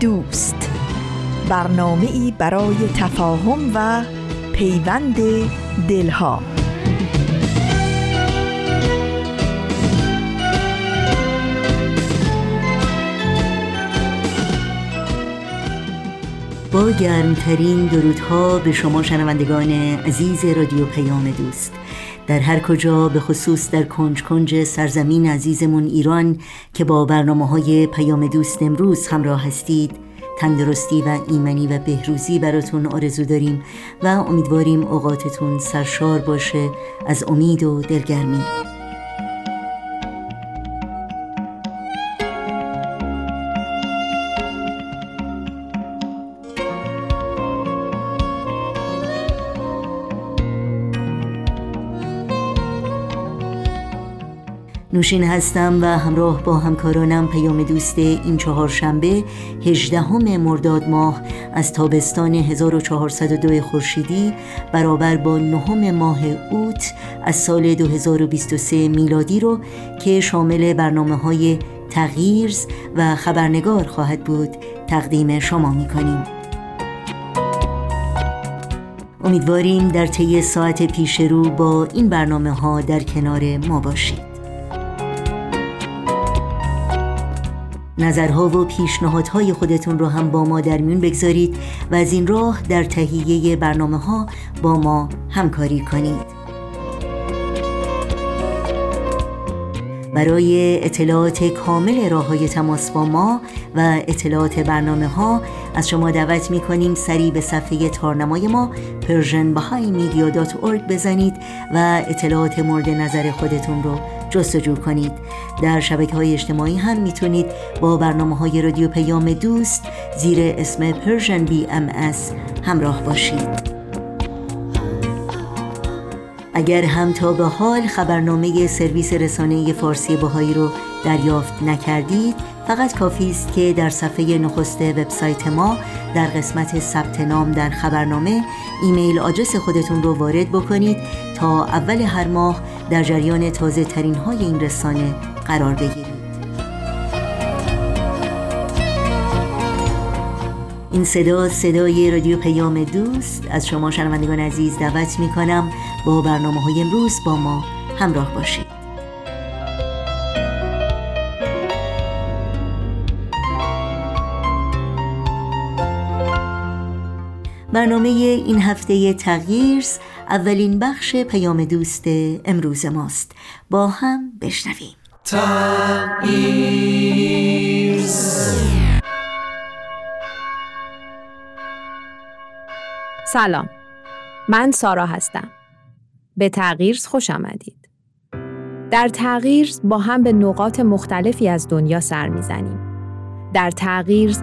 دوست. برنامه ای برای تفاهم و پیوند دلها. با گرمترین درودها به شما شنوندگان عزیز رادیو پیام دوست. در هر کجا به خصوص در کنج کنج سرزمین عزیزمون ایران که با برنامه های پیام دوست امروز همراه هستید. تندرستی و ایمنی و بهروزی براتون آرزو داریم و امیدواریم اوقاتتون سرشار باشه از امید و دلگرمی. نوشین هستم و همراه با همکارانم پیام دوست این چهار شنبه 18 مرداد ماه از تابستان 1402 خورشیدی برابر با نهم ماه اوت از سال 2023 میلادی رو که شامل برنامه های تغییرز و خبرنگار خواهد بود تقدیم شما می کنیم. امیدواریم در طی ساعت پیش رو با این برنامه ها در کنار ما باشید. نظرها و پیشنهادهای خودتون رو هم با ما در میون بگذارید و از این راه در تهیه برنامه ها با ما همکاری کنید. برای اطلاعات کامل راه های تماس با ما و اطلاعات برنامه ها از شما دعوت می کنیم سریع به صفحه تارنمای ما persianbahaimedia.org بزنید و اطلاعات مورد نظر خودتون رو جستجو کنید. در شبکه های اجتماعی هم می‌تونید با برنامه های رادیو پیام دوست زیر اسم Persian BMS همراه باشید. اگر هم تا به حال خبرنامه سرویس رسانه فارسی باهایی رو دریافت نکردید فقط کافی است که در صفحه نخست وبسایت ما در قسمت ثبت نام در خبرنامه ایمیل آدرس خودتون رو وارد بکنید تا اول هر ماه در جریان تازه ترین های این رسانه قرار بگیرید. این صدا صدای رادیو پیام دوست. از شما شنوندگان عزیز دعوت می کنم با برنامه های امروز با ما همراه باشید. برنامه این هفته تغییرز اولین بخش پیام دوست امروز ماست. با هم بشنویم. سلام. من سارا هستم. به تغییرز خوش آمدید. در تغییرز با هم به نقاط مختلفی از دنیا سر می‌زنیم. در تغییرز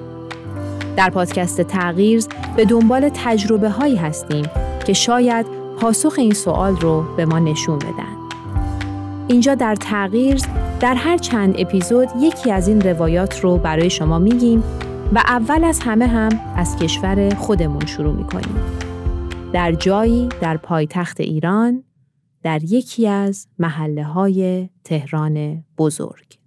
در پادکست تغییر به دنبال تجربه هایی هستیم که شاید پاسخ این سوال رو به ما نشون بدن. اینجا در تغییر در هر چند اپیزود یکی از این روایات رو برای شما میگیم و اول از همه هم از کشور خودمون شروع می‌کنیم. در جایی در پایتخت ایران در یکی از محله های تهران بزرگ.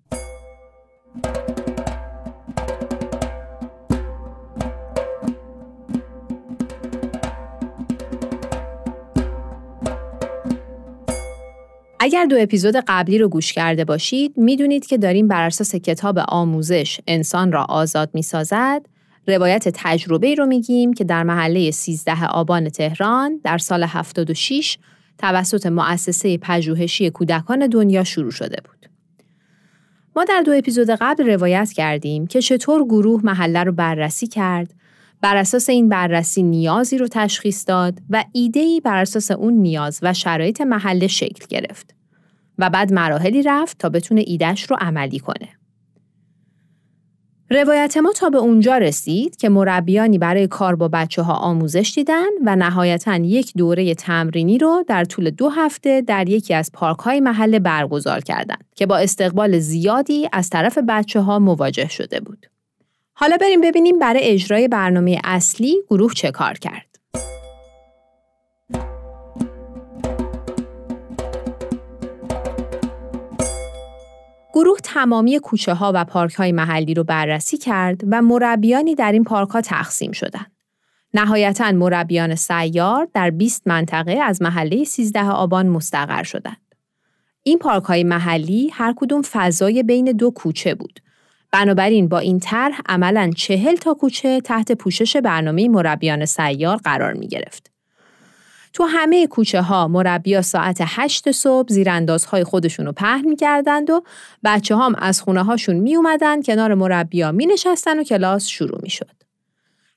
اگر دو اپیزود قبلی رو گوش کرده باشید می‌دونید که داریم بر اساس کتاب آموزش انسان را آزاد می‌سازد روایت تجربه رو میگیم که در محله 13 آبان تهران در سال 76 توسط مؤسسه پژوهشی کودکان دنیا شروع شده بود. ما در دو اپیزود قبل روایت کردیم که چطور گروه محله رو بررسی کرد، بر اساس این بررسی نیازی رو تشخیص داد و ایده‌ای بر اساس اون نیاز و شرایط محله شکل گرفت و بعد مراحلی رفت تا بتونه ایدهش رو عملی کنه. روایت ما تا به اونجا رسید که مربیانی برای کار با بچه ها آموزش دیدن و نهایتا یک دوره تمرینی رو در طول دو هفته در یکی از پارک های محله برگزار کردند که با استقبال زیادی از طرف بچه ها مواجه شده بود. حالا بریم ببینیم برای اجرای برنامه اصلی گروه چه کار کرد. گروه تمامی کوچه ها و پارک های محلی رو بررسی کرد و مربیانی در این پارک ها تقسیم شدند. نهایتا مربیان سیار در 20 منطقه از محله 13 آبان مستقر شدند. این پارک های محلی هر کدوم فضای بین دو کوچه بود. بنابراین با این طرح عملا چهل تا کوچه تحت پوشش برنامه مربیان سیار قرار می گرفت. تو همه کوچه ها مربیا ساعت هشت صبح زیراندازهای خودشون رو پهن می‌کردند و بچه هم از خونه هاشون می اومدن کنار مربیا می نشستن و کلاس شروع می شد.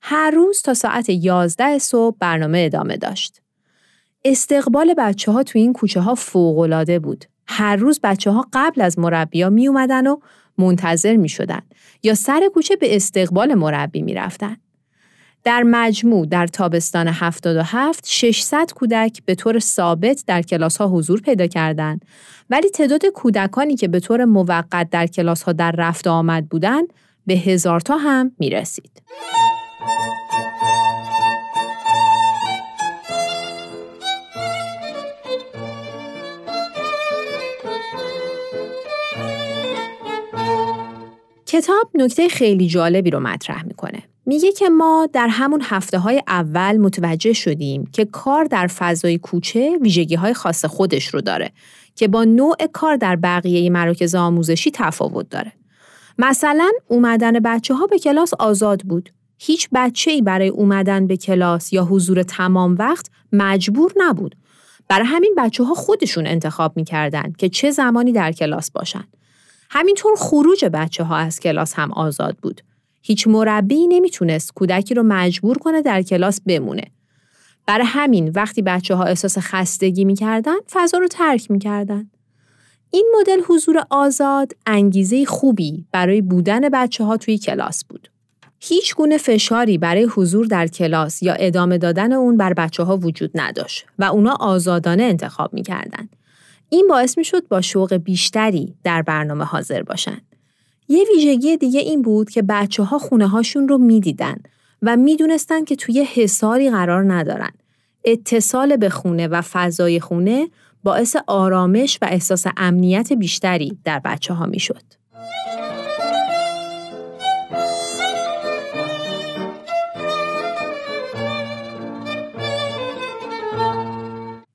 هر روز تا ساعت یازده صبح برنامه ادامه داشت. استقبال بچه ها تو این کوچه ها فوقلاده بود. هر روز بچه ها قبل از مربیا می اومدن و منتظر می شدن یا سر کوچه به استقبال مربی می رفتن. در مجموع در تابستان 77 600 کودک به طور ثابت در کلاس ها حضور پیدا کردند ولی تعداد کودکانی که به طور موقت در کلاس ها در رفت آمد بودند به هزار تا هم می رسید. کتاب نکته خیلی جالبی رو مطرح می‌کنه. میگه که ما در همون هفته های اول متوجه شدیم که کار در فضای کوچه ویژگی های خاص خودش رو داره که با نوع کار در بقیه مراکز آموزشی تفاوت داره. مثلا اومدن بچه ها به کلاس آزاد بود. هیچ بچه ای برای اومدن به کلاس یا حضور تمام وقت مجبور نبود. برای همین بچه ها خودشون انتخاب می‌کردن که چه زمانی در کلاس باشن. همینطور خروج بچه ها از کلاس هم آزاد بود. هیچ مربی نمی‌تونست کودکی رو مجبور کنه در کلاس بمونه. برای همین وقتی بچه ها احساس خستگی می‌کردن فضا رو ترک می‌کردن. این مدل حضور آزاد انگیزه خوبی برای بودن بچه ها توی کلاس بود. هیچ گونه فشاری برای حضور در کلاس یا ادامه دادن اون بر بچه ها وجود نداشت و اونا آزادانه انتخاب می‌کردن. این باعث می شد با شوق بیشتری در برنامه حاضر باشند. یه ویژگی دیگه این بود که بچه ها خونه هاشون رو می‌دیدن و می‌دونستن که توی حساری قرار ندارن. اتصال به خونه و فضای خونه باعث آرامش و احساس امنیت بیشتری در بچه ها می شد.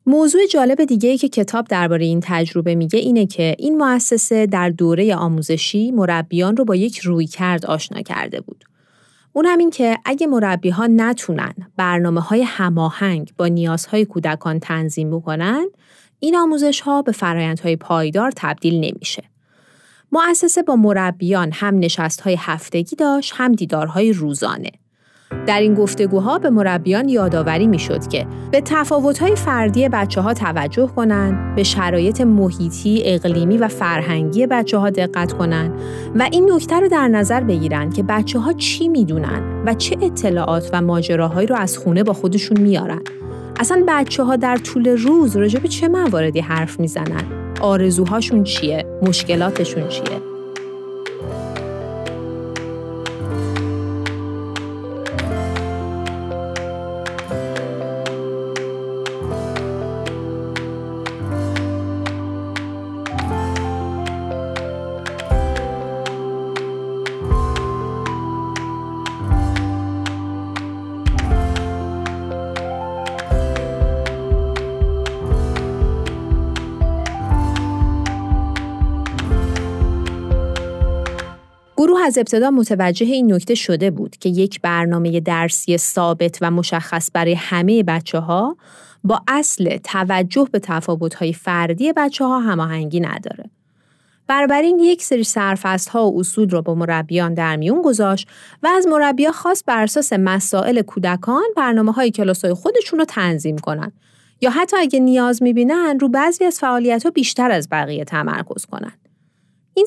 موضوع جالب دیگه ای که کتاب درباره این تجربه میگه اینه که این مؤسسه در دوره آموزشی مربیان رو با یک روی کرد آشنا کرده بود. اون هم این که اگه مربی ها نتونن برنامه های هماهنگ با نیازهای کودکان تنظیم بکنن، این آموزش ها به فرایندهای پایدار تبدیل نمیشه. مؤسسه با مربیان هم نشست های هفتگی داشت هم دیدارهای روزانه. در این گفتگوها به مربیان یادآوری می‌شد که به تفاوت‌های فردی بچه ها توجه کنند، به شرایط محیطی، اقلیمی و فرهنگی بچه ها دقت کنند و این نکته رو در نظر بگیرند که بچه ها چی می‌دونن و چه اطلاعات و ماجراهایی رو از خونه با خودشون میارن. اصلا بچه ها در طول روز راجع به چه مواردی حرف می‌زنن؟ آرزوهاشون چیه؟ مشکلاتشون چیه؟ گروه از ابتدا متوجه این نکته شده بود که یک برنامه درسی ثابت و مشخص برای همه بچه ها با اصل توجه به تفاوت‌های فردی بچه ها هماهنگی نداره. بنابراین یک سری سرفست ها و اصول را با مربیان در میون گذاشت و از مربیا خواست بر اساس مسائل کودکان برنامه های کلاس های خودشون رو تنظیم کنند یا حتی اگه نیاز می‌بینن رو بعضی از فعالیت ها بیشتر از بقیه تمرکز کنند. این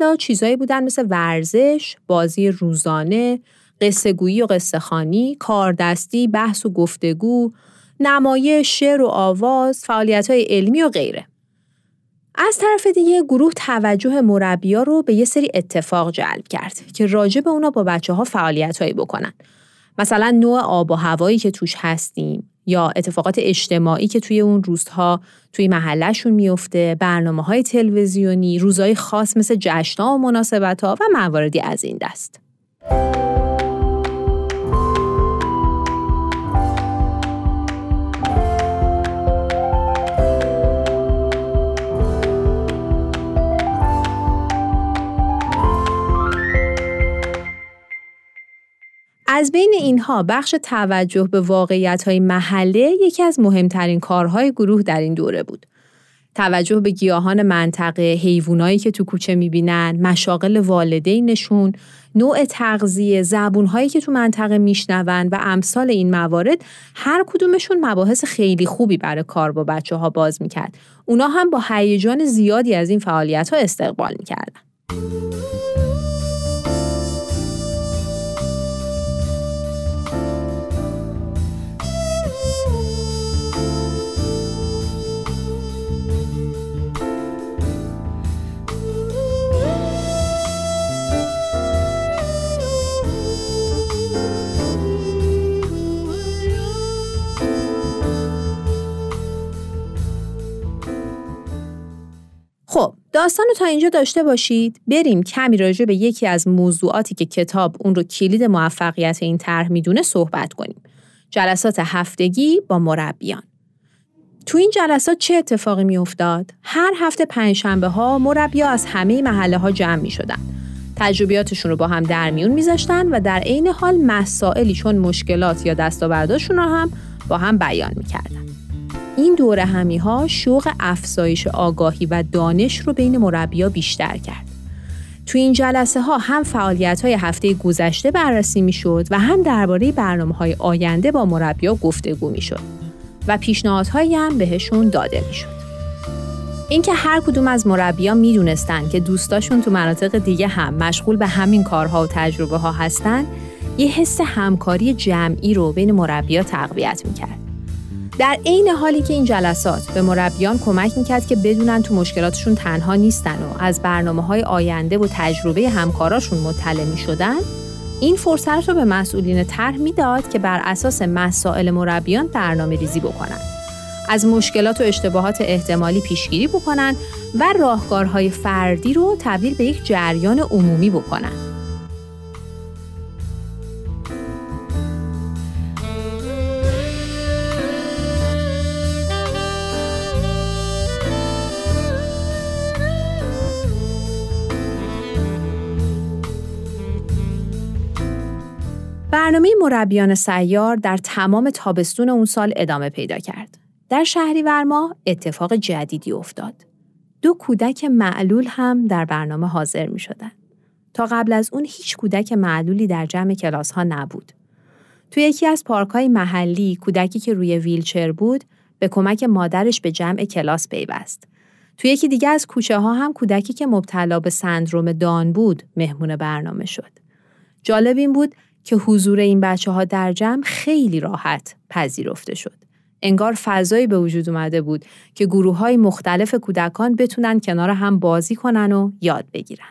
ها چیزایی بودن مثل ورزش، بازی روزانه، قصه گویی و قصه خانی، کاردستی، بحث و گفتگو، نمایش، شعر و آواز، فعالیت های علمی و غیره. از طرف دیگه گروه توجه مربیا رو به یه سری اتفاق جلب کرد که راجع به اونا با بچه ها فعالیت هایی بکنن. مثلا نوع آب و هوایی که توش هستیم یا اتفاقات اجتماعی که توی اون روزها توی محلشون میفته، برنامه های تلویزیونی، روزهای خاص مثل جشنها و مناسبت ها و مواردی از این دست. از بین اینها بخش توجه به واقعیت های محله یکی از مهمترین کارهای گروه در این دوره بود. توجه به گیاهان منطقه، حیوانایی که تو کوچه می‌بینن، مشاغل والدینشون، نوع تغذیه، زبونهایی که تو منطقه میشنون و امثال این موارد هر کدومشون مباحث خیلی خوبی برای کار با بچه ها باز می‌کرد. اونا هم با هیجان زیادی از این فعالیت ها استقبال می‌کردن. خب داستان تا اینجا داشته باشید بریم کمی راجع به یکی از موضوعاتی که کتاب اون رو کلید موفقیت این طرح می‌دونه صحبت کنیم جلسات هفتگی با مربیان تو این جلسات چه اتفاقی میافتاد هر هفته پنجشنبه ها مربیا از همه محله ها جمع می شدن. تجربیاتشون رو با هم در میون میذاشتن و در عین حال مسائلی چون مشکلات یا دستاورداشون رو هم با هم بیان می‌کردن. این دوره همی ها شوق افزایش آگاهی و دانش رو بین مربیا بیشتر کرد. تو این جلسه ها هم فعالیت های هفته گذشته بررسی می شد و هم درباره برنامه های آینده با مربیا گفتگو می شد و پیشنهادهایی هم بهشون داده می شد. اینکه هر کدوم از مربیا می‌دونستن که دوستاشون تو مناطق دیگه هم مشغول به همین کارها و تجربه ها هستن یه حس همکاری جمعی رو بین مربیا تقویت می‌کرد. در عین حالی که این جلسات به مربیان کمک می‌کرد که بدونن تو مشکلاتشون تنها نیستن و از برنامه های آینده و تجربه همکاراشون مطلع می شدن، این فرصت رو به مسئولین طرح می‌داد که بر اساس مسائل مربیان برنامه ریزی بکنن. از مشکلات و اشتباهات احتمالی پیشگیری بکنن و راهکارهای فردی رو تبدیل به یک جریان عمومی بکنن. برنامه مربیان سیار در تمام تابستون اون سال ادامه پیدا کرد. در شهریور ماه اتفاق جدیدی افتاد. دو کودک معلول هم در برنامه حاضر می شدن. تا قبل از اون هیچ کودک معلولی در جمع کلاس ها نبود. توی یکی از پارک های محلی کودکی که روی ویلچر بود به کمک مادرش به جمع کلاس پیوست. توی یکی دیگه از کوچه ها هم کودکی که مبتلا به سندروم دان بود مهمون برنامه شد. جالب این بود که حضور این بچه ها در جمع خیلی راحت پذیرفته شد. انگار فضایی به وجود اومده بود که گروه های مختلف کودکان بتونن کنار هم بازی کنن و یاد بگیرن.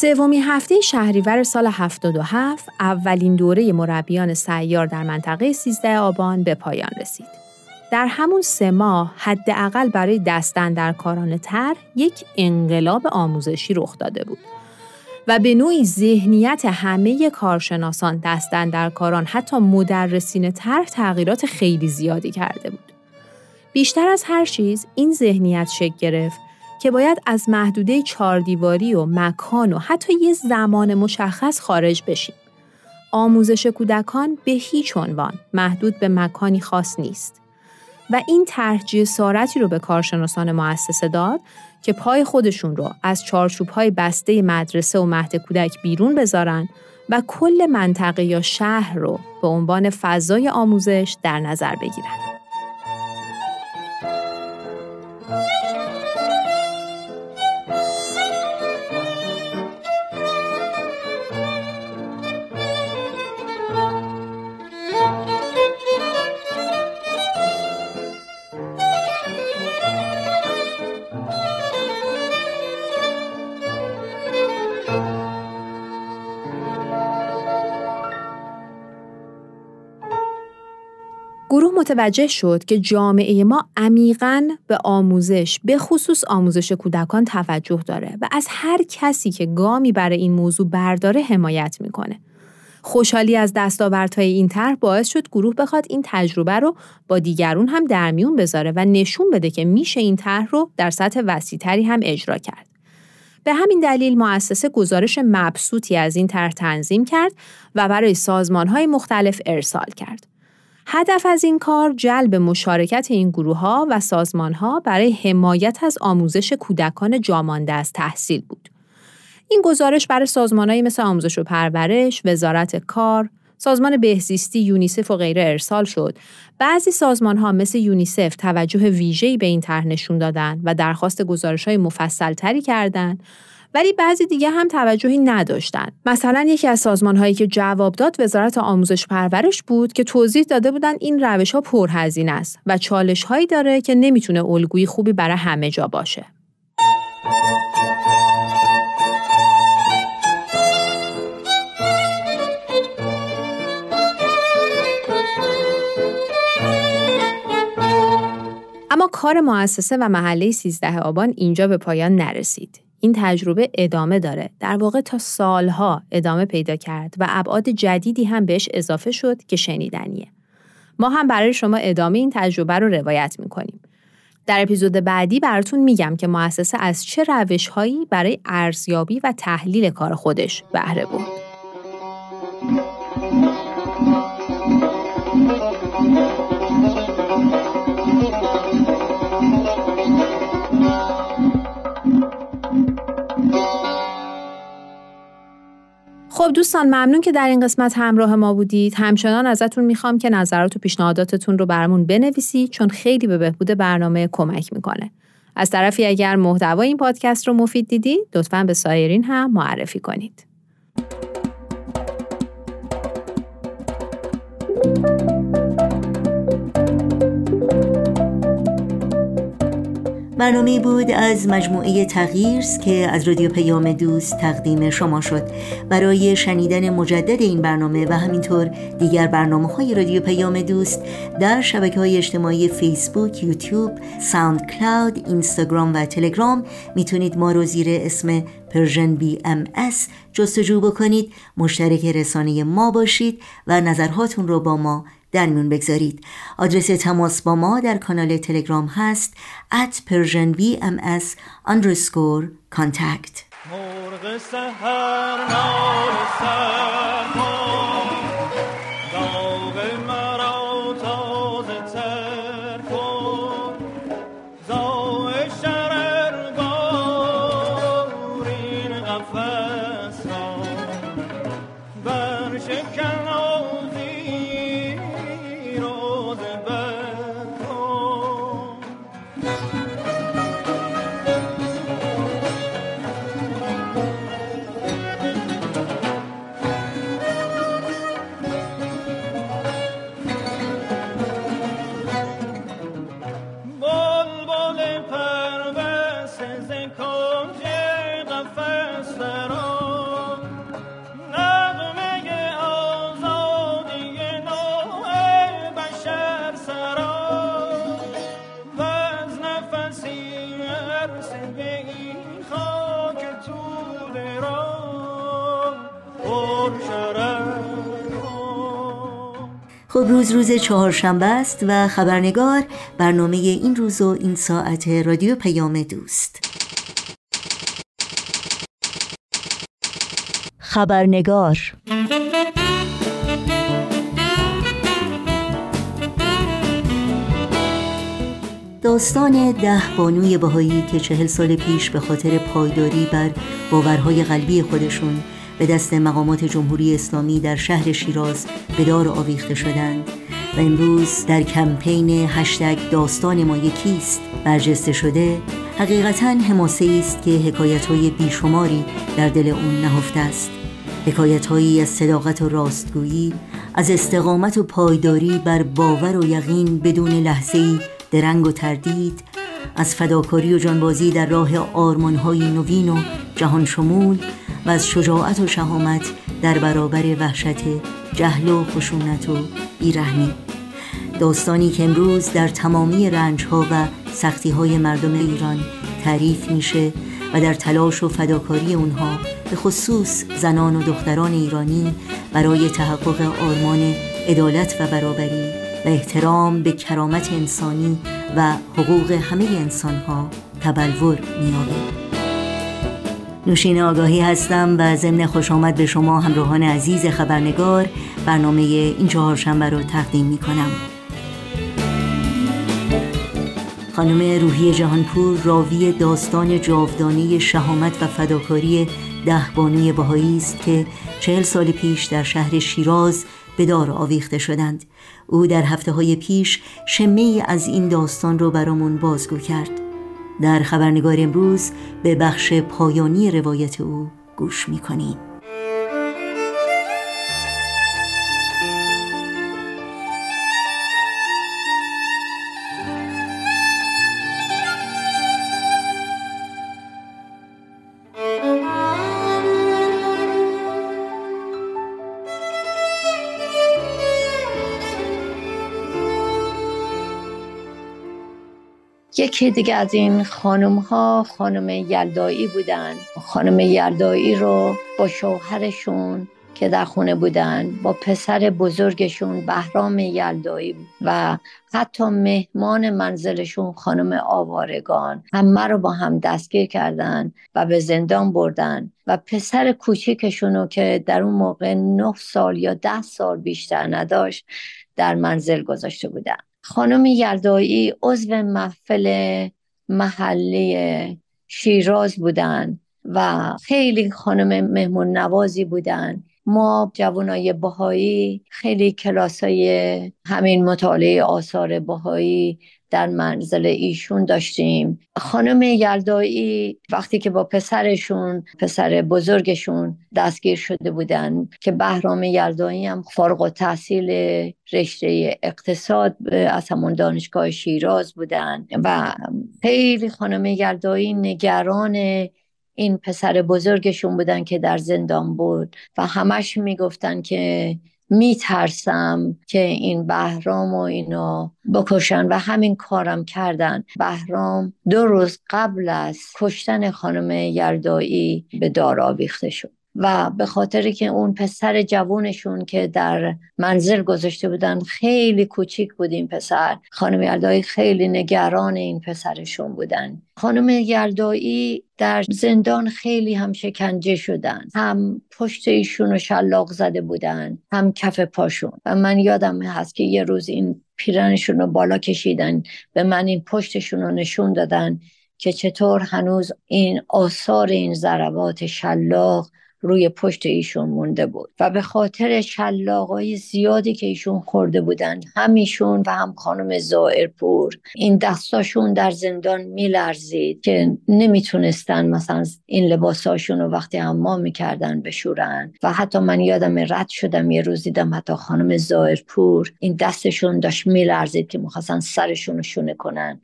سومین هفته شهریور سال 77 اولین دوره مربیان سیار در منطقه 13 آبان به پایان رسید. در همون سه ماه حداقل برای دستن در کاران تر یک انقلاب آموزشی رخ داده بود و به نوعی ذهنیت همه کارشناسان دستن در کاران حتی مدرسین تر تغییرات خیلی زیادی کرده بود. بیشتر از هر چیز این ذهنیت شکل گرفت که باید از محدوده چاردیواری و مکان و حتی یه زمان مشخص خارج بشیم. آموزش کودکان به هیچ عنوان محدود به مکانی خاص نیست. و این طرح سارتی رو به کارشناسان مؤسسه داد که پای خودشون رو از چارچوب های بسته مدرسه و مهد کودک بیرون بذارن و کل منطقه یا شهر رو به عنوان فضای آموزش در نظر بگیرن. متوجه شد که جامعه ما عمیقا به آموزش به خصوص آموزش کودکان توجه داره و از هر کسی که گامی برای این موضوع برداره حمایت می‌کنه. خوشحالی از دستاوردهای این طرح باعث شد گروه بخواد این تجربه رو با دیگرون هم در میون بذاره و نشون بده که میشه این طرح رو در سطح وسیعتری هم اجرا کرد. به همین دلیل مؤسسه گزارش مبسوطی از این طرح تنظیم کرد و برای سازمانهای مختلف ارسال کرد. هدف از این کار جلب مشارکت این گروه ها و سازمان ها برای حمایت از آموزش کودکان جامانده از تحصیل بود. این گزارش برای سازمانهایی مثل آموزش و پرورش، وزارت کار، سازمان بهزیستی، یونیسف و غیره ارسال شد. بعضی سازمان ها مثل یونیسف توجه ویژه‌ای به این طرح نشون دادن و درخواست گزارش های مفصل تری کردند ولی بعضی دیگه هم توجهی نداشتن. مثلا یکی از سازمان هایی که جواب داد وزارت آموزش پرورش بود که توضیح داده بودن این روش ها پرهزینه است و چالش هایی داره که نمی‌تونه الگویی خوبی برای همه جا باشه. اما کار مؤسسه و محله 13 آبان اینجا به پایان نرسید. این تجربه ادامه داره. در واقع تا سالها ادامه پیدا کرد و ابعاد جدیدی هم بهش اضافه شد که شنیدنیه. ما هم برای شما ادامه این تجربه رو روایت می‌کنیم. در اپیزود بعدی براتون میگم که مؤسسه از چه روشهایی برای ارزیابی و تحلیل کار خودش بهره برد. خب دوستان ممنون که در این قسمت همراه ما بودید. همچنان ازتون می‌خوام که نظرات و پیشنهاداتتون رو برامون بنویسید چون خیلی به بهبود برنامه کمک می‌کنه. از طرفی اگر محتوای این پادکست رو مفید دیدید لطفا به سایرین هم معرفی کنید. برنامه بود از مجموعه تغییرس که از رادیو پیام دوست تقدیم شما شد. برای شنیدن مجدد این برنامه و همینطور دیگر برنامه های رادیو پیام دوست در شبکه های اجتماعی فیسبوک، یوتیوب، SoundCloud، اینستاگرام و تلگرام می‌تونید ما رو زیر اسم Persian BMS جستجو بکنید. مشترک رسانه ما باشید و نظرهاتون رو با ما در میون بگذارید. آدرس تماس با ما در کانال تلگرام هست at persianbms underscore contact. خب روز روز چهارشنبه است و خبرنگار برنامه این روز و این ساعت رادیو پیام دوست. خبرنگار داستان ده بانوی بهایی که چهل سال پیش به خاطر پایداری بر باورهای قلبی خودشون به دست مقامات جمهوری اسلامی در شهر شیراز به دار آویخته شدند و امروز در کمپین هشتگ داستان ما یکیست. برجسته شده حقیقتا حماسه است که حکایت های بیشماری در دل اون نهفته است. حکایت هایی از صداقت و راستگویی از استقامت و پایداری بر باور و یقین بدون لحظه درنگ و تردید از فداکاری و جانبازی در راه آرمانهای نوین و جهان شمول و از شجاعت و شهامت در برابر وحشت جهل و خشونت و بیرحمی. داستانی که امروز در تمامی رنجها و سختیهای مردم ایران تعریف میشه و در تلاش و فداکاری اونها به خصوص زنان و دختران ایرانی برای تحقق آرمان عدالت و برابری و احترام به کرامت انسانی و حقوق همه انسانها تبلور میابه نوشین آگاهی هستم و ضمن خوش آمد به شما همراهان عزیز خبرنگار برنامه این چهارشنبه رو تقدیم می کنم خانم روحی جهانپور راوی داستان جاودانه شهامت و فداکاری ده بانوی بهایی است که چهل سال پیش در شهر شیراز به دار آویخته شدند. او در هفته های پیش شمه از این داستان رو برامون بازگو کرد. در خبرنگار امروز به بخش پایانی روایت او گوش می‌کنیم. یکی دیگه از این خانم ها خانم یلدایی بودن. خانم یلدایی رو با شوهرشون که در خونه بودن با پسر بزرگشون بهرام یلدایی و حتی مهمان منزلشون خانم آوارگان. همه رو با هم دستگیر کردن و به زندان بردن و پسر کوچیکشون رو که در اون موقع نه سال یا ده سال بیشتر نداشت در منزل گذاشته بودن. خانم یلدایی عضو محفل محلی شیراز بودن و خیلی خانم مهمون نوازی بودن. ما جوانای بهایی خیلی کلاسای همین مطالعه آثار بهایی در منزل ایشون داشتیم. خانم یلدایی وقتی که با پسرشون پسر بزرگشون دستگیر شده بودن که بهرام یلدایی هم فارغ و تحصیل رشته اقتصاد از همون دانشگاه شیراز بودن و خیلی خانم یلدایی نگران این پسر بزرگشون بودن که در زندان بود و همش می‌گفتن که میترسم که این بهرام و اینو بکشن و همین کارم کردن. بهرام دو روز قبل از کشتن خانم یلدایی به دار آویخته شد. و به خاطر که اون پسر جوونشون که در منزل گذاشته بودن خیلی کوچیک بود این پسر خانم یلدایی خیلی نگران این پسرشون بودن. خانم یلدایی در زندان خیلی هم شکنجه شدن. هم پشت ایشون رو شلاق زده بودن هم کف پاشون. و من یادم هست که یه روز این پیرنشون رو بالا کشیدن به من این پشتشون رو نشون دادن که چطور هنوز این آثار این ضربات شلاق روی پشت ایشون مونده بود و به خاطر شلاقای زیادی که ایشون خورده بودن همیشون و هم خانم زائرپور این دستاشون در زندان میلرزید که نمی‌تونستن مثلا این لباساشون رو وقتی اما می‌کردن بشورن. و حتی من یادم رد شدم یه روز دیدم حتی خانم زائرپور این دستشون داشت میلرزید که می‌خواستن سرشون رو شونه کنن.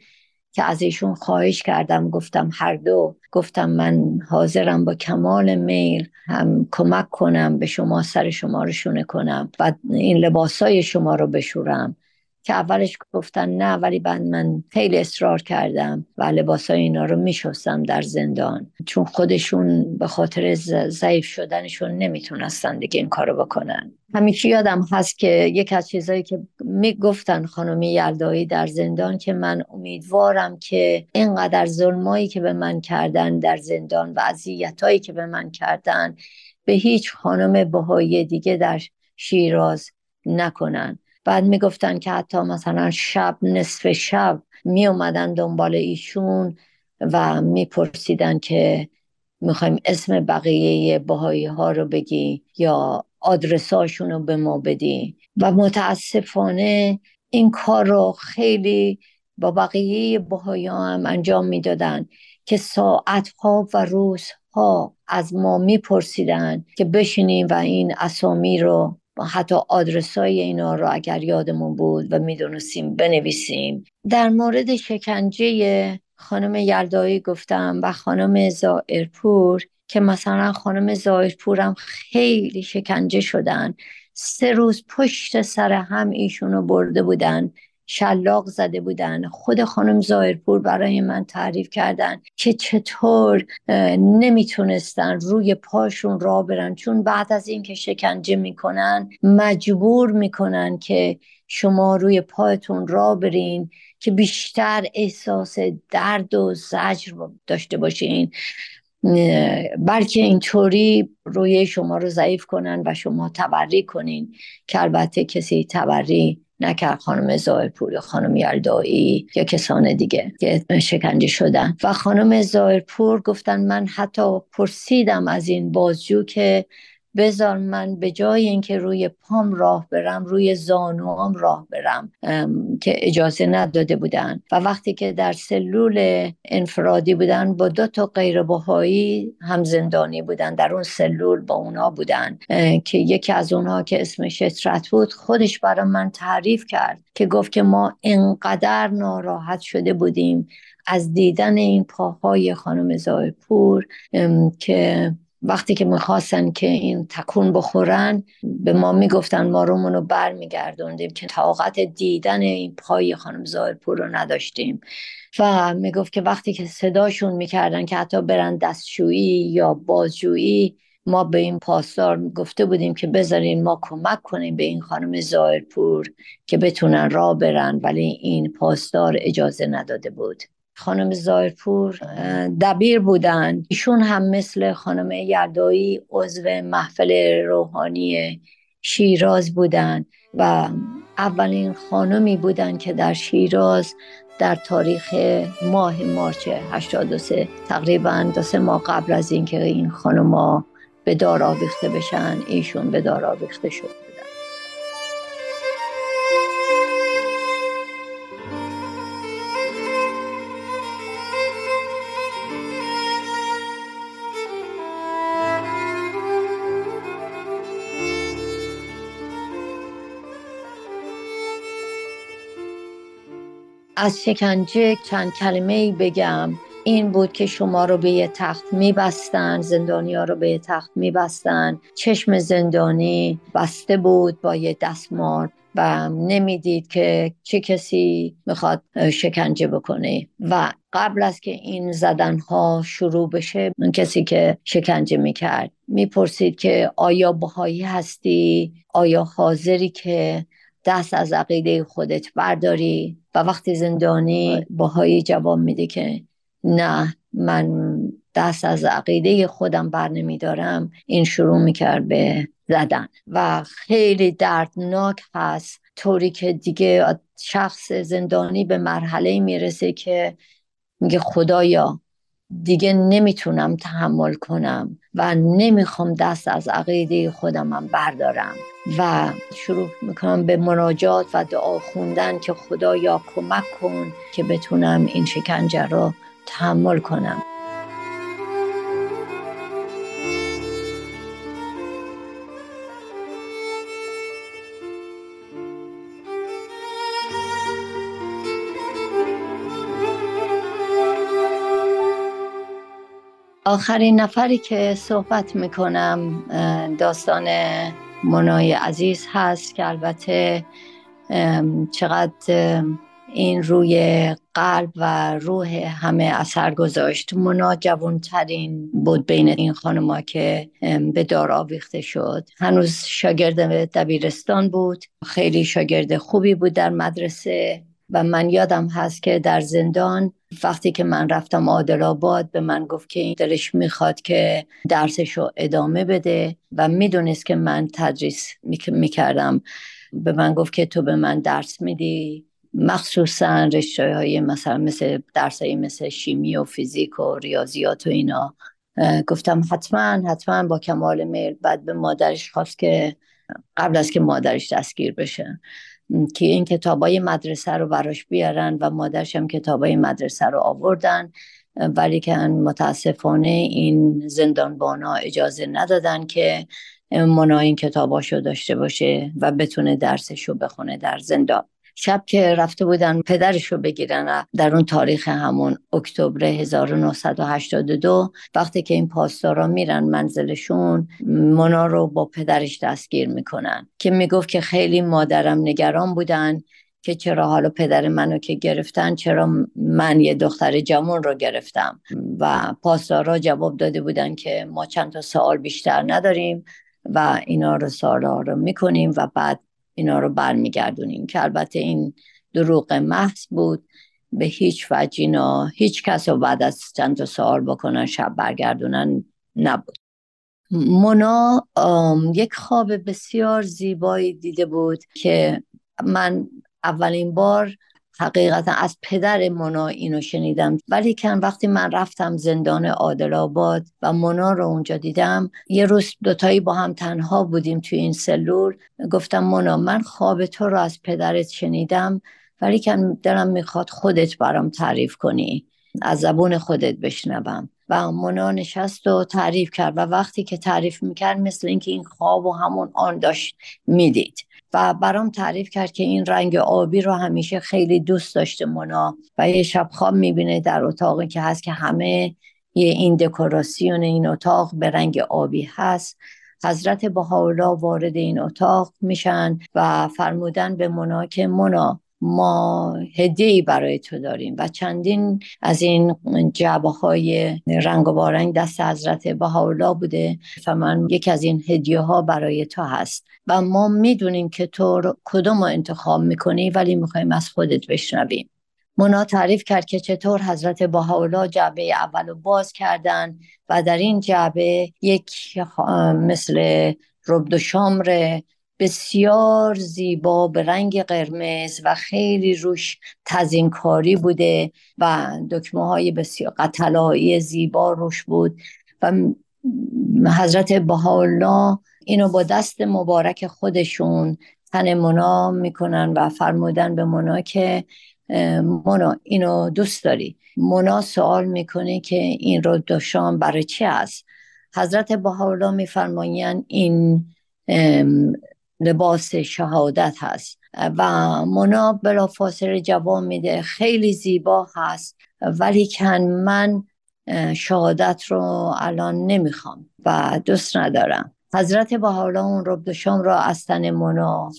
که از ایشون خواهش کردم گفتم هر دو گفتم من حاضرم با کمال میل هم کمک کنم به شما سر شما رو شونه کنم و این لباسای شما رو بشورم. که اولش گفتن نه ولی بعد من خیلی اصرار کردم و لباسای اینا رو میشستم در زندان. چون خودشون به خاطر ضعیف شدنشون نمی‌تونستن دیگه این کارو بکنن. همیشه یادم هست که یک از چیزایی که می‌گفتن خانمی یلدایی در زندان که من امیدوارم که اینقدر ظلمایی که به من کردن در زندان و اذیتایی که به من کردن به هیچ خانم بهایی دیگه در شیراز نکنن. بعد می‌گفتن که حتی مثلا شب نصف شب می اومدن دنبال ایشون و میپرسیدن که می‌خوایم اسم بقیه بهایی ها رو بگی یا آدرساشون رو به ما بدی. و متاسفانه این کار رو خیلی با بقیه بهایی هم انجام می‌دادن که ساعتها و روزها از ما میپرسیدن که بشینیم و این اسامی رو حتی آدرسای اینا رو اگر یادمون بود و می‌دونستیم بنویسیم. در مورد شکنجه خانم یلدایی گفتم و خانم زائرپور که مثلا خانم زائرپور هم خیلی شکنجه شدن. سه روز پشت سر هم ایشونو برده بودن. شلاق زده بودن. خود خانم زایرپور برای من تعریف کردن که چطور نمی‌تونستن روی پاشون را برن. چون بعد از اینکه شکنجه می‌کنن مجبور می‌کنن که شما روی پایتون را برین که بیشتر احساس درد و زجر داشته باشین. بلکه اینطوری روی شما رو ضعیف کنن و شما تبری کنین که البته کسی تبری نکرد خانم یا خانم یلدایی یا کسان دیگه که شکنجه شدن. و خانم زایرپور گفتن من حتی پرسیدم از این بازجو که بذار من به جای اینکه روی پام راه برم روی زانوام راه برم که اجازه نداده بودن. و وقتی که در سلول انفرادی بودن با دو تا غیر بهایی هم زندانی بودن. در اون سلول با اونا بودن که یکی از اونها که اسمش اشرت بود خودش برای من تعریف کرد که گفت که ما انقدر ناراحت شده بودیم از دیدن این پاهای خانم زایپور که وقتی که می‌خواستن که این تکون بخورن به ما می‌گفتن ما رومونو بر میگردوندیم که طاقت دیدن این پای خانم زایرپور رو نداشتیم. و می‌گفت که وقتی که صداشون می‌کردن که حتی برن دستشویی یا بازجویی ما به این پاسدار گفته بودیم که بذارین ما کمک کنیم به این خانم زایرپور که بتونن را برن ولی این پاسدار اجازه نداده بود. خانم زایرپور دبیر بودن. ایشون هم مثل خانم یلدایی عضو محفل روحانی شیراز بودن و اولین خانمی بودن که در شیراز در تاریخ ماه مارچ 83 تقریبا دو سه ماه قبل از اینکه این خانم به دار آویخته بشن ایشون به دار آویخته شد. از شکنجه چند کلمه بگم. این بود که شما رو به یه تخت میبستن زندانیا رو به یه تخت میبستن. چشم زندانی بسته بود با یه دستمال و نمی‌دید که چه کسی می‌خواد شکنجه بکنه. و قبل از که این زدن ها شروع بشه کسی که شکنجه می‌کرد می‌پرسید که آیا بهایی هستی؟ آیا حاضری که دست از عقیده خودت برداری؟ و وقتی زندانی باهایی جواب میده که نه من دست از عقیده خودم بر نمیدارم این شروع می‌کرد به زدن. و خیلی دردناک هست. طوری که دیگه شخص زندانی به مرحله می‌رسه که میگه خدایا دیگه نمی‌تونم تحمل کنم و نمی‌خوام دست از عقیده خودم بردارم. و شروع می‌کنم به مناجات و دعا خوندن که خدایا کمک کن که بتونم این شکنجه رو تحمل کنم. آخرین نفری که صحبت می‌کنم داستان منای عزیز هست که البته چقدر این روی قلب و روح همه اثر گذاشت. مونا جوانترین بود بین این خانما که به دار آویخته شد. هنوز شاگرد دبیرستان بود. خیلی شاگرد خوبی بود در مدرسه و من یادم هست که در زندان وقتی که من رفتم عادل آباد به من گفت که این دلش می‌خواد که درسش رو ادامه بده و می‌دونست که من تدریس می‌کردم. به من گفت که تو به من درس میدی. مخصوصا رشته های مثلا مثل درس های مثل شیمی و فیزیک و ریاضیات و اینا. گفتم حتما حتما با کمال میل بعد به مادرش خواست که قبل از که مادرش دستگیر بشه. که این کتابای مدرسه رو براش بیارن و مادرش هم کتابای مدرسه رو آوردن ولی که متاسفانه این زندانبانا اجازه ندادن که منا این کتاباشو داشته باشه و بتونه درسشو بخونه در زندان. شب که رفته بودن پدرش رو بگیرن در اون تاریخ همون اکتبر 1982 وقتی که این پاسدارا میرن منزلشون مونا رو با پدرش دستگیر می‌کنن که می‌گفت که خیلی مادرم نگران بودن که چرا حالا پدر منو که گرفتن چرا من یه دختر جوان رو گرفتم. و پاسدارا جواب داده بودن که ما چند تا سوال بیشتر نداریم و اینا رو سالا رو می‌کنیم و بعد اینا رو برمیگردونیم که البته این دروغ محض بود. به هیچ وجه اینا هیچ کس رو بعد از چند سال بکنن شب برگردونن نبود. مونا یک خواب بسیار زیبایی دیده بود که من اولین بار حقیقتا از پدر مونا اینو شنیدم. ولی کن وقتی من رفتم زندان عادل آباد و مونا رو اونجا دیدم یه روز دوتایی با هم تنها بودیم توی این سلول. گفتم مونا من خواب تو رو از پدرت شنیدم ولی کن دلم می‌خواد خودت برام تعریف کنی. از زبون خودت بشنوم. و مونا نشست و تعریف کرد. و وقتی که تعریف می‌کرد مثل اینکه این خواب و همون آن داشت می‌دید. و برام تعریف کرد که این رنگ آبی رو همیشه خیلی دوست داشته مونا و یه شب خواب می‌بینه در اتاقی که هست که همه یه این دکوراسیون این اتاق به رنگ آبی هست. حضرت بهاءالله وارد این اتاق میشن و فرمودن به مونا که مونا ما هدیه برای تو داریم و چندین از این جعبه های رنگ و بارنگ دست حضرت بهاءالله بوده و من یکی از این هدیه ها برای تو هست. و ما می‌دونیم که تو کدوم رو انتخاب می‌کنی ولی می‌خوایم از خودت بشنویم. مونا تعریف کرد که چطور حضرت بهاءالله جعبه اول رو باز کردن و در این جعبه یک مثل ربد و شامر بسیار زیبا به رنگ قرمز و خیلی روش تزینکاری بوده و دکمه های بسیار قطلایی زیبا روش بود و حضرت بهاءالله اینو با دست مبارک خودشون تن منا می‌کنن و فرمودن به منا که منا اینو دوست داری؟ منا سوال می‌کنه که این رو دو شام برای چی هست حضرت بهاءالله میفرمایند این لباس شهادت هست. و منا بلا فاصله جواب میده خیلی زیبا هست ولی کن من شهادت رو الان نمی‌خوام و دوست ندارم. حضرت حالا اون رب شام را از تن منا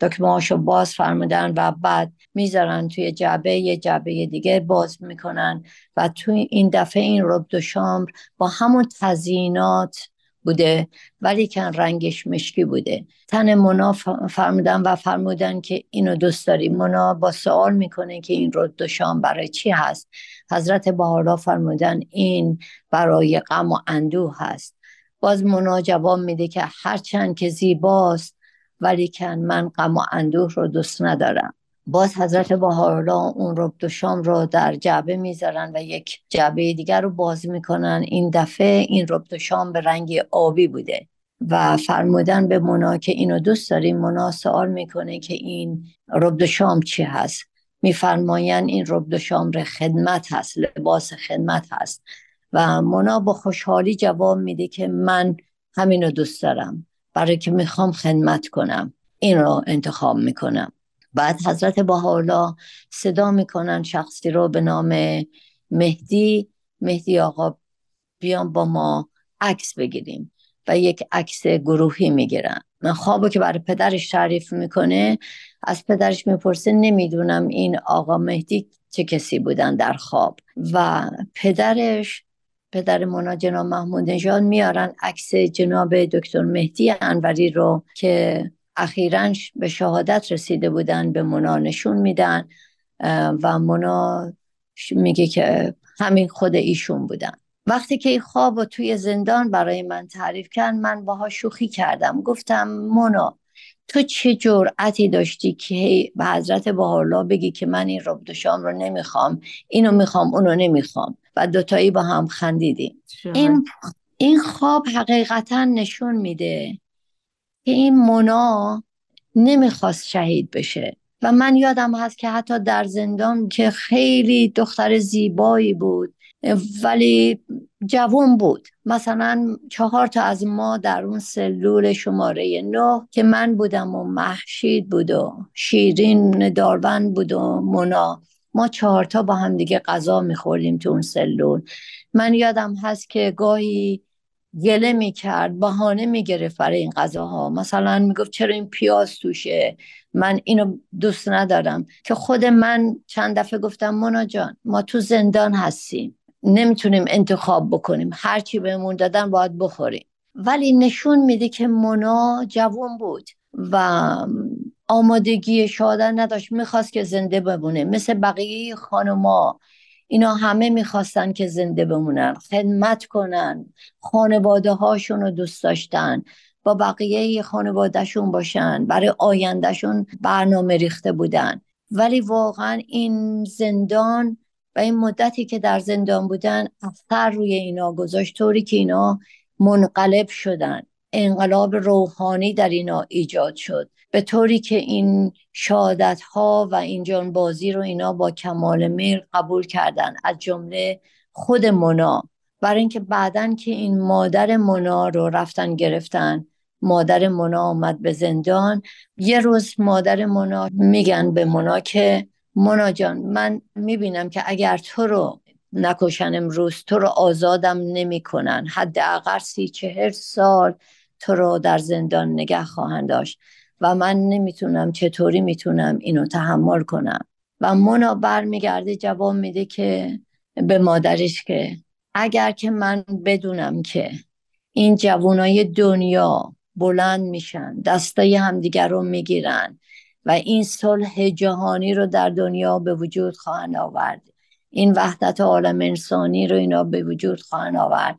دکمه باز فرمودن و بعد می‌ذارن توی جعبه یه جعبه دیگه باز می‌کنن و توی این دفعه این رب شام با همون تزیینات بوده ولی کن رنگش مشکی بوده. تن مونا فرمودن و فرمودن که اینو دوست داری. مونا با سوال می‌کنه که این رد و شام برای چی هست؟ حضرت بهارا فرمودن این برای غم و اندوه هست. باز مونا جواب میده که هرچند که زیباست ولی کن من غم و اندوه رو دوست ندارم. باز حضرت بهارلا اون رب و شام رو در جعبه می‌ذارن و یک جعبه دیگر رو باز می‌کنن. این دفعه این رب و شام به رنگ آبی بوده و فرمودن به مونا که اینو دوست داریم. مونا سوال می‌کنه که این رب شام چی هست؟ میفرماین این رب شام ر خدمت هست لباس خدمت هست. و مونا با خوشحالی جواب میده که من همینو دوست دارم. برای که می‌خوام خدمت کنم. این رو انتخاب می‌کنم. بعد حضرت بهاءالله صدا می‌کنن شخصی رو به نام مهدی مهدی آقا بیان با ما عکس بگیریم و یک عکس گروهی می‌گیرن. من خوابو که برای پدرش تعریف می‌کنه از پدرش می‌پرسه نمی‌دونم این آقا مهدی چه کسی بودن در خواب. و پدرش پدر مونا جناب محمود نژاد میارن عکس جناب دکتر مهدی انوری رو که اخیرا به شهادت رسیده بودن به مونا نشون میدن و مونا میگه که همین خود ایشون بودن. وقتی که این خواب و توی زندان برای من تعریف کرد من باها شوخی کردم. گفتم مونا تو چه جرأتی داشتی که به حضرت بهارلا بگی که من این رب شام رو نمی‌خوام اینو می‌خوام اونو نمی‌خوام؟ و دوتایی با هم خندیدیم. این این خواب حقیقتا نشون میده که این مونا نمی‌خواست شهید بشه. و من یادم هست که حتی در زندان که خیلی دختر زیبایی بود ولی جوان بود. مثلا چهار تا از ما در اون سلول شماره نه که من بودم و محشید بود و شیرین داربند بود و مونا. ما چهارتا با هم دیگه غذا میخوردیم تو اون سلول. من یادم هست که گاهی گله می‌کرد بهانه می‌گرفت برای این غذاها. مثلا می‌گفت چرا این پیاز توشه؟ من اینو دوست ندارم. که خود من چند دفعه گفتم مونا جان ما تو زندان هستیم. نمی‌تونیم انتخاب بکنیم. هرچی بهمون دادن باید بخوریم. ولی نشون میده که مونا جوان بود و آمادگی شادن نداشت. می‌خواست که زنده بمونه. مثل بقیه خانما اینا همه می‌خواستن که زنده بمونن خدمت کنن خانواده هاشون رو دوست داشتن با بقیه خانوادهشون باشن برای آیندهشون برنامه ریخته بودن. ولی واقعا این زندان و این مدتی که در زندان بودن اثر روی اینا گذاشت طوری که اینا منقلب شدن. انقلاب روحانی در اینا ایجاد شد. به طوری که این شهادت ها و این جانبازی رو اینا با کمال میل قبول کردن. از جمله خود مونا. برای اینکه بعدا که این مادر مونا رو رفتن گرفتن مادر مونا آمد به زندان. یه روز مادر مونا میگن به مونا که مونا جان من می‌بینم که اگر تو رو نکشن امروز تو رو آزادم نمی‌کنن. حداقل سی چهر سال تو رو در زندان نگه خواهند داشت. و من نمی‌تونم چطوری می‌تونم اینو تحمل کنم. و مونا برمیگرده جواب میده که به مادرش که اگر که من بدونم که این جوانای دنیا بلند میشن دستای همدیگر رو می‌گیرن و این صلح جهانی رو در دنیا به وجود خواهند آورد این وحدت عالم انسانی رو اینا به وجود خواهند آورد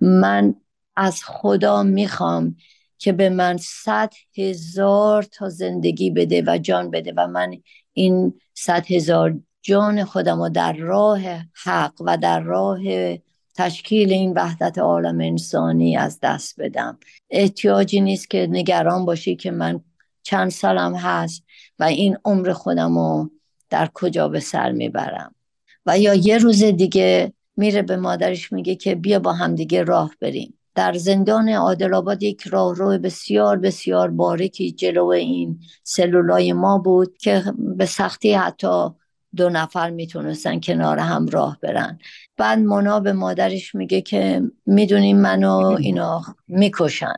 من از خدا می‌خوام که به من صد هزار تا زندگی بده و جان بده و من این صد هزار جان خودم رو در راه حق و در راه تشکیل این وحدت عالم انسانی از دست بدم. احتیاجی نیست که نگران باشی که من چند سالم هست و این عمر خودم رو در کجا به سر می‌برم. و یا یه روز دیگه میره به مادرش میگه که بیا با هم دیگه راه بریم. در زندان عادل آباد یک راهرو بسیار بسیار باریکی جلو این سلولای ما بود که به سختی حتی دو نفر می‌تونستن کنار هم راه برن. بعد مونا به مادرش میگه که می‌دونیم منو اینا می‌کشن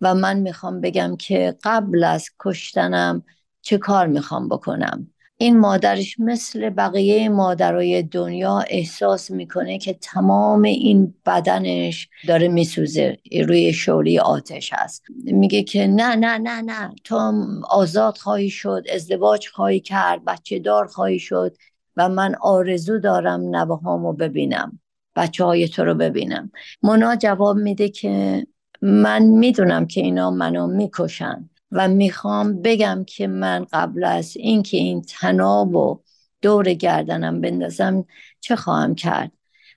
و من می‌خوام بگم که قبل از کشتنم چه کار می‌خوام بکنم. این مادرش مثل بقیه مادرای دنیا احساس می‌کنه که تمام این بدنش داره میسوزه روی شوری آتش هست. میگه که نه نه نه نه تو آزاد خواهی شد ازدواج خواهی کرد بچه دار خواهی شد و من آرزو دارم نوهامو ببینم بچه های تو رو ببینم. مونا جواب میده که من می‌دونم که اینا منو می‌کشن. و می‌خوام بگم که من قبل از اینکه این تناب و دور گردنم بندازم چه خواهم کرد؟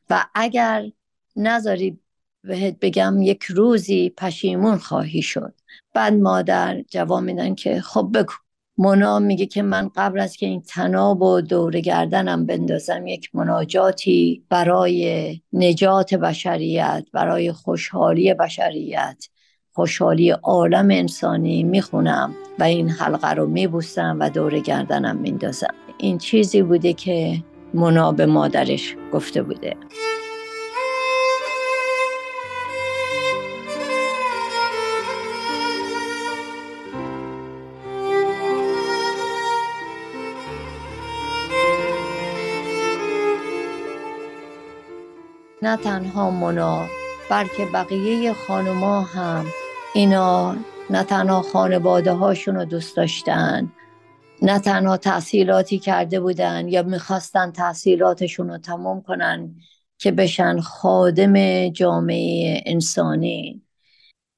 و اگر نذاری بهت بگم یک روزی پشیمون خواهی شد. بعد مادر جواب میدن که خب بگو. مونا میگه که من قبل از که این تناب و دور گردنم بندازم یک مناجاتی برای نجات بشریت برای خوشحالی بشریت. خوشحالی عالم انسانی می‌خونم و این حلقه رو میبوسم و دور گردنم میندازم. این چیزی بوده که منا به مادرش گفته بوده. نه تنها منا بلکه بقیه خانوما هم اینا نه تنها خانواده هاشون رو دوست داشتن نه تنها تحصیلاتی کرده بودن یا می‌خواستن تحصیلاتشون رو تمام کنن که بشن خادم جامعه انسانی.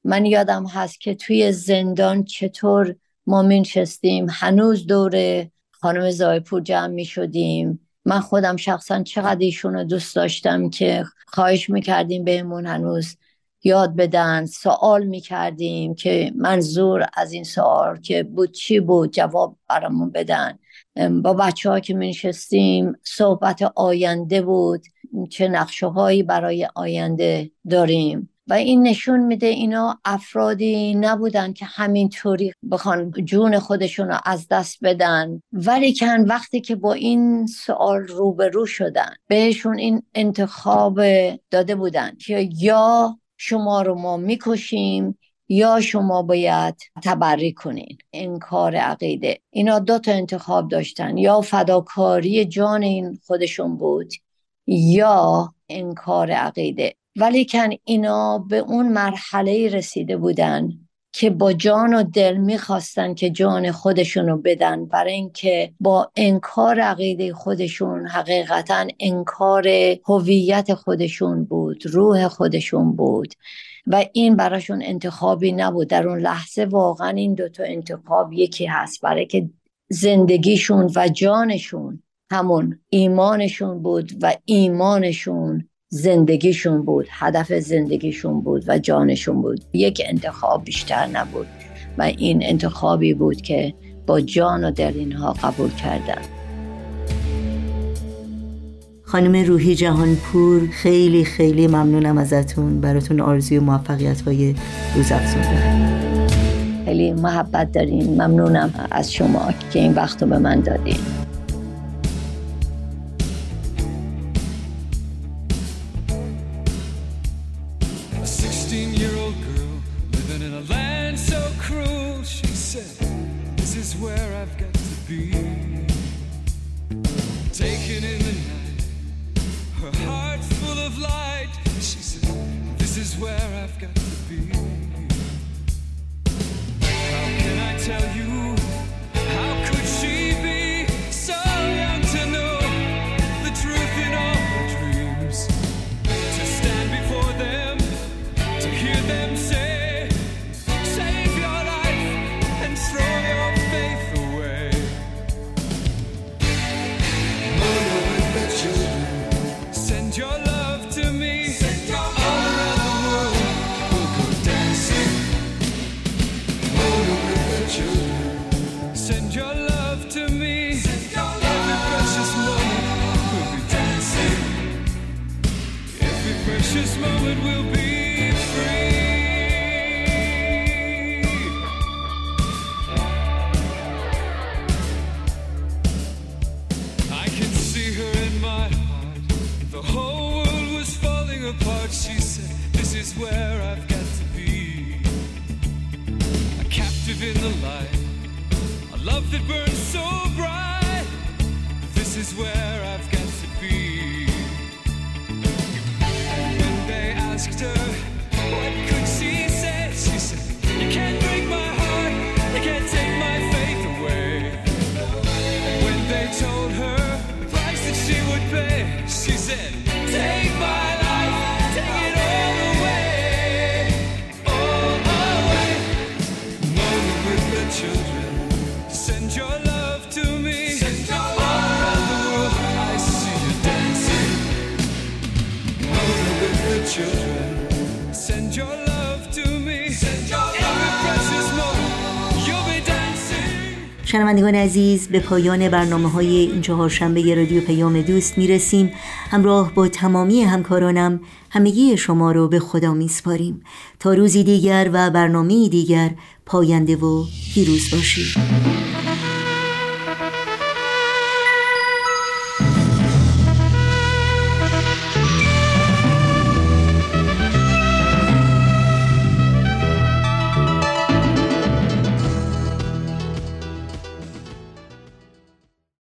من یادم هست که توی زندان چطور ما مینشستیم هنوز دور خانم زایپور جمع می شدیم من خودم شخصا چقدر ایشون رو دوست داشتم که خواهش می‌کردیم بهمون هنوز یاد بدن سوال می‌کردیم که منظور از این سوال که بود چی بود جواب برامون بدن. با بچه ها که منشستیم صحبت آینده بود چه نقشه هایی برای آینده داریم. و این نشون میده اینا افرادی نبودن که همینطوری بخوان جون خودشون رو از دست بدن. ولی کن وقتی که با این سوال روبرو شدن بهشون این انتخاب داده بودن که یا شما رو ما می‌کشیم یا شما باید تبری کنین. این کار عقیده. اینا دو تا انتخاب داشتن. یا فداکاری جان این خودشون بود یا انکار عقیده. ولیکن اینا به اون مرحله رسیده بودن که با جان و دل می‌خواستن که جان خودشون رو بدن. برای اینکه با انکار عقیده خودشون حقیقتا انکار هویت خودشون بود. روح خودشون بود و این براشون انتخابی نبود. در اون لحظه واقعا این دوتا انتخاب یکی هست برای که زندگیشون و جانشون همون ایمانشون بود و ایمانشون زندگیشون بود هدف زندگیشون بود و جانشون بود. یک انتخاب بیشتر نبود و این انتخابی بود که با جان و دل اینها قبول کردن. خانم روحی جهانپور خیلی خیلی ممنونم ازتون. براتون آرزوی موفقیت های روز خیلی محبت دارین. ممنونم از شما که این وقت رو به من دادین. what she said. This is where I've got to be. A captive in the light. A love that burns so bright. This is where I've got to be. And when they asked her what could she say, she said, You can't. شنوندگان عزیز به پایان برنامه های این چهارشنبه رادیو پیام دوست می‌رسیم. همراه با تمامی همکارانم همگی شما رو به خدا میسپاریم. تا روزی دیگر و برنامه دیگر پاینده و پیروز باشید.